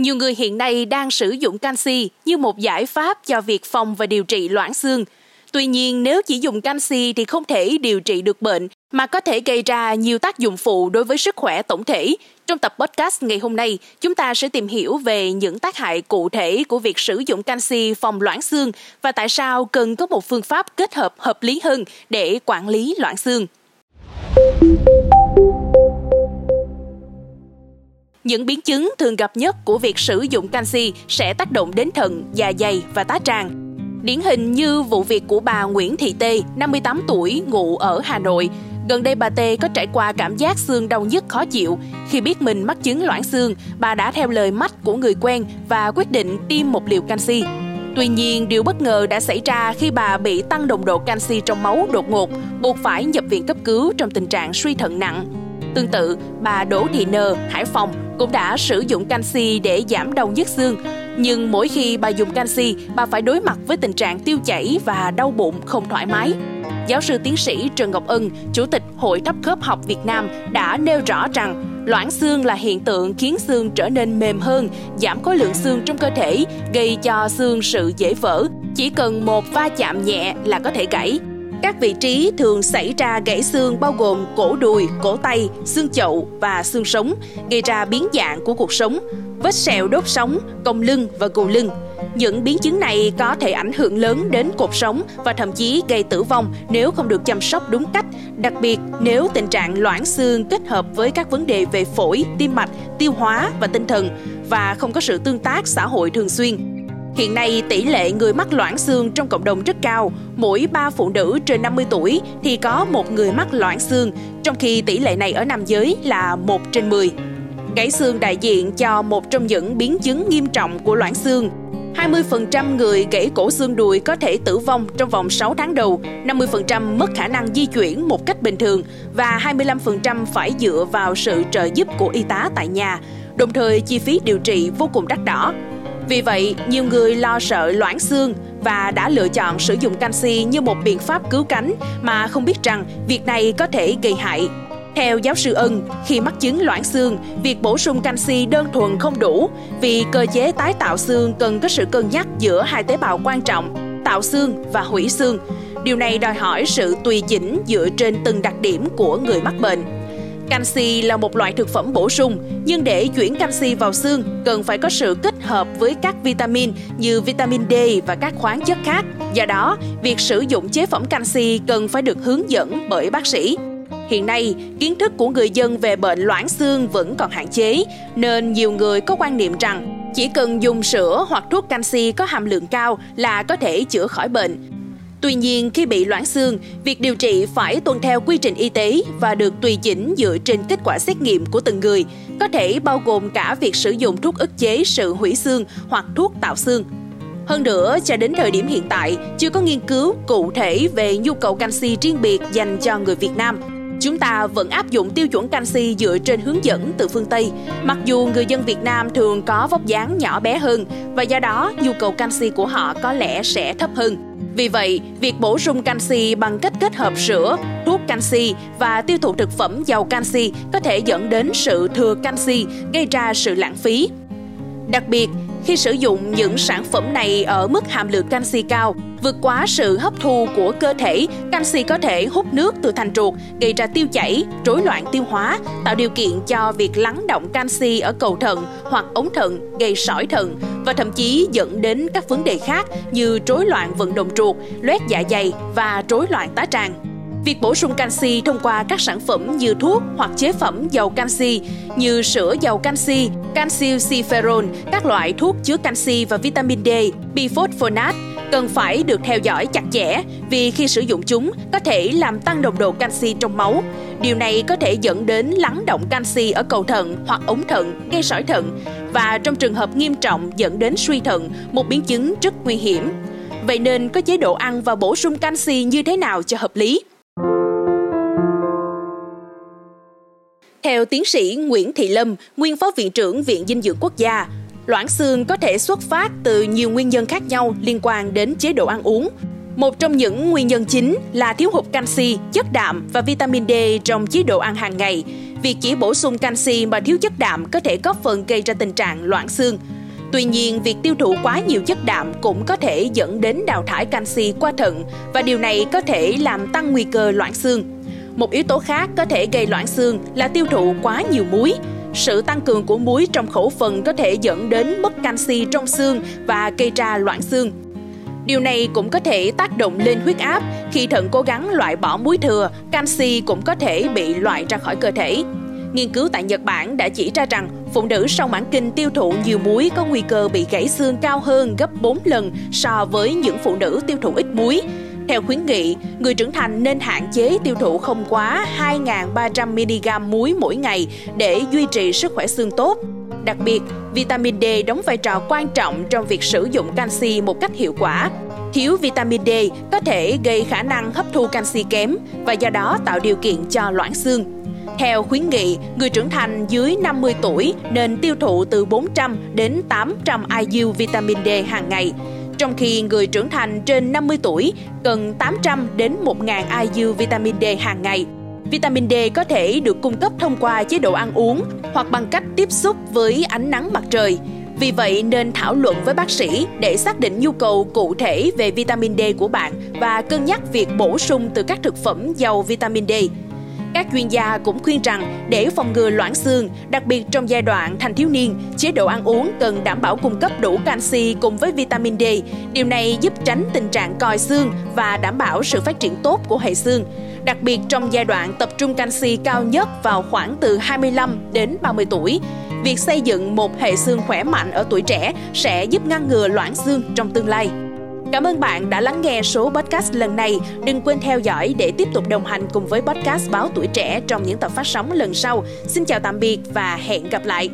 Nhiều người hiện nay đang sử dụng canxi như một giải pháp cho việc phòng và điều trị loãng xương. Tuy nhiên, nếu chỉ dùng canxi thì không thể điều trị được bệnh mà có thể gây ra nhiều tác dụng phụ đối với sức khỏe tổng thể. Trong tập podcast ngày hôm nay, chúng ta sẽ tìm hiểu về những tác hại cụ thể của việc sử dụng canxi phòng loãng xương và tại sao cần có một phương pháp kết hợp hợp lý hơn để quản lý loãng xương. Những biến chứng thường gặp nhất của việc sử dụng canxi sẽ tác động đến thận, dạ dày và tá tràng. Điển hình như vụ việc của bà Nguyễn Thị Tê, 58 tuổi, ngụ ở Hà Nội. Gần đây bà Tê có trải qua cảm giác xương đau nhức khó chịu. Khi biết mình mắc chứng loãng xương, bà đã theo lời mách của người quen và quyết định tiêm một liều canxi. Tuy nhiên, điều bất ngờ đã xảy ra khi bà bị tăng nồng độ canxi trong máu đột ngột, buộc phải nhập viện cấp cứu trong tình trạng suy thận nặng. Tương tự, bà Đỗ Thị Nờ, Hải Phòng cũng đã sử dụng canxi để giảm đau nhức xương. Nhưng mỗi khi bà dùng canxi, bà phải đối mặt với tình trạng tiêu chảy và đau bụng không thoải mái. Giáo sư tiến sĩ Trần Ngọc Ân, Chủ tịch Hội thấp khớp học Việt Nam đã nêu rõ rằng loãng xương là hiện tượng khiến xương trở nên mềm hơn, giảm khối lượng xương trong cơ thể, gây cho xương sự dễ vỡ. Chỉ cần một va chạm nhẹ là có thể gãy. Các vị trí thường xảy ra gãy xương bao gồm cổ đùi, cổ tay, xương chậu và xương sống, gây ra biến dạng của cuộc sống, vết sẹo đốt sống, cong lưng và gù lưng. Những biến chứng này có thể ảnh hưởng lớn đến cột sống và thậm chí gây tử vong nếu không được chăm sóc đúng cách, đặc biệt nếu tình trạng loãng xương kết hợp với các vấn đề về phổi, tim mạch, tiêu hóa và tinh thần và không có sự tương tác xã hội thường xuyên. Hiện nay, tỷ lệ người mắc loãng xương trong cộng đồng rất cao. Mỗi 3 phụ nữ trên 50 tuổi thì có một người mắc loãng xương, trong khi tỷ lệ này ở nam giới là 1 trên 10. Gãy xương đại diện cho một trong những biến chứng nghiêm trọng của loãng xương. 20% người gãy cổ xương đùi có thể tử vong trong vòng 6 tháng đầu, 50% mất khả năng di chuyển một cách bình thường và 25% phải dựa vào sự trợ giúp của y tá tại nhà, đồng thời chi phí điều trị vô cùng đắt đỏ. Vì vậy, nhiều người lo sợ loãng xương và đã lựa chọn sử dụng canxi như một biện pháp cứu cánh mà không biết rằng việc này có thể gây hại. Theo giáo sư Ân, khi mắc chứng loãng xương, việc bổ sung canxi đơn thuần không đủ vì cơ chế tái tạo xương cần có sự cân nhắc giữa hai tế bào quan trọng, tạo xương và hủy xương. Điều này đòi hỏi sự tùy chỉnh dựa trên từng đặc điểm của người mắc bệnh. Canxi là một loại thực phẩm bổ sung, nhưng để chuyển canxi vào xương cần phải có sự kết hợp với các vitamin như vitamin D và các khoáng chất khác. Do đó, việc sử dụng chế phẩm canxi cần phải được hướng dẫn bởi bác sĩ. Hiện nay, kiến thức của người dân về bệnh loãng xương vẫn còn hạn chế, nên nhiều người có quan niệm rằng chỉ cần dùng sữa hoặc thuốc canxi có hàm lượng cao là có thể chữa khỏi bệnh. Tuy nhiên, khi bị loãng xương, việc điều trị phải tuân theo quy trình y tế và được tùy chỉnh dựa trên kết quả xét nghiệm của từng người, có thể bao gồm cả việc sử dụng thuốc ức chế sự hủy xương hoặc thuốc tạo xương. Hơn nữa, cho đến thời điểm hiện tại, chưa có nghiên cứu cụ thể về nhu cầu canxi riêng biệt dành cho người Việt Nam. Chúng ta vẫn áp dụng tiêu chuẩn canxi dựa trên hướng dẫn từ phương Tây, mặc dù người dân Việt Nam thường có vóc dáng nhỏ bé hơn và do đó nhu cầu canxi của họ có lẽ sẽ thấp hơn. Vì vậy, việc bổ sung canxi bằng cách kết hợp sữa, thuốc canxi và tiêu thụ thực phẩm giàu canxi có thể dẫn đến sự thừa canxi, gây ra sự lãng phí. Đặc biệt, khi sử dụng những sản phẩm này ở mức hàm lượng canxi cao, vượt quá sự hấp thu của cơ thể, canxi có thể hút nước từ thành ruột, gây ra tiêu chảy, rối loạn tiêu hóa, tạo điều kiện cho việc lắng động canxi ở cầu thận hoặc ống thận, gây sỏi thận và thậm chí dẫn đến các vấn đề khác như rối loạn vận động ruột, loét dạ dày và rối loạn tá tràng. Việc bổ sung canxi thông qua các sản phẩm như thuốc hoặc chế phẩm giàu canxi như sữa giàu canxi, calcium các loại thuốc chứa canxi và vitamin D, biphosphonate cần phải được theo dõi chặt chẽ vì khi sử dụng chúng có thể làm tăng nồng độ canxi trong máu. Điều này có thể dẫn đến lắng động canxi ở cầu thận hoặc ống thận, gây sỏi thận và trong trường hợp nghiêm trọng dẫn đến suy thận, một biến chứng rất nguy hiểm. Vậy nên có chế độ ăn và bổ sung canxi như thế nào cho hợp lý? Theo tiến sĩ Nguyễn Thị Lâm, nguyên phó viện trưởng Viện Dinh dưỡng Quốc gia, loãng xương có thể xuất phát từ nhiều nguyên nhân khác nhau liên quan đến chế độ ăn uống. Một trong những nguyên nhân chính là thiếu hụt canxi, chất đạm và vitamin D trong chế độ ăn hàng ngày. Việc chỉ bổ sung canxi mà thiếu chất đạm có thể góp phần gây ra tình trạng loãng xương. Tuy nhiên, việc tiêu thụ quá nhiều chất đạm cũng có thể dẫn đến đào thải canxi qua thận và điều này có thể làm tăng nguy cơ loãng xương. Một yếu tố khác có thể gây loãng xương là tiêu thụ quá nhiều muối. Sự tăng cường của muối trong khẩu phần có thể dẫn đến mất canxi trong xương và gây ra loãng xương. Điều này cũng có thể tác động lên huyết áp. Khi thận cố gắng loại bỏ muối thừa, canxi cũng có thể bị loại ra khỏi cơ thể. Nghiên cứu tại Nhật Bản đã chỉ ra rằng phụ nữ sau mãn kinh tiêu thụ nhiều muối có nguy cơ bị gãy xương cao hơn gấp 4 lần so với những phụ nữ tiêu thụ ít muối. Theo khuyến nghị, người trưởng thành nên hạn chế tiêu thụ không quá 2.300mg muối mỗi ngày để duy trì sức khỏe xương tốt. Đặc biệt, vitamin D đóng vai trò quan trọng trong việc sử dụng canxi một cách hiệu quả. Thiếu vitamin D có thể gây khả năng hấp thu canxi kém và do đó tạo điều kiện cho loãng xương. Theo khuyến nghị, người trưởng thành dưới 50 tuổi nên tiêu thụ từ 400 đến 800 IU vitamin D hàng ngày, trong khi người trưởng thành trên 50 tuổi cần 800 đến 1.000 IU vitamin D hàng ngày. Vitamin D có thể được cung cấp thông qua chế độ ăn uống hoặc bằng cách tiếp xúc với ánh nắng mặt trời. Vì vậy, nên thảo luận với bác sĩ để xác định nhu cầu cụ thể về vitamin D của bạn và cân nhắc việc bổ sung từ các thực phẩm giàu vitamin D. Các chuyên gia cũng khuyên rằng để phòng ngừa loãng xương, đặc biệt trong giai đoạn thanh thiếu niên, chế độ ăn uống cần đảm bảo cung cấp đủ canxi cùng với vitamin D. Điều này giúp tránh tình trạng còi xương và đảm bảo sự phát triển tốt của hệ xương. Đặc biệt trong giai đoạn tập trung canxi cao nhất vào khoảng từ 25 đến 30 tuổi. Việc xây dựng một hệ xương khỏe mạnh ở tuổi trẻ sẽ giúp ngăn ngừa loãng xương trong tương lai. Cảm ơn bạn đã lắng nghe số podcast lần này. Đừng quên theo dõi để tiếp tục đồng hành cùng với podcast Báo Tuổi Trẻ trong những tập phát sóng lần sau. Xin chào tạm biệt và hẹn gặp lại.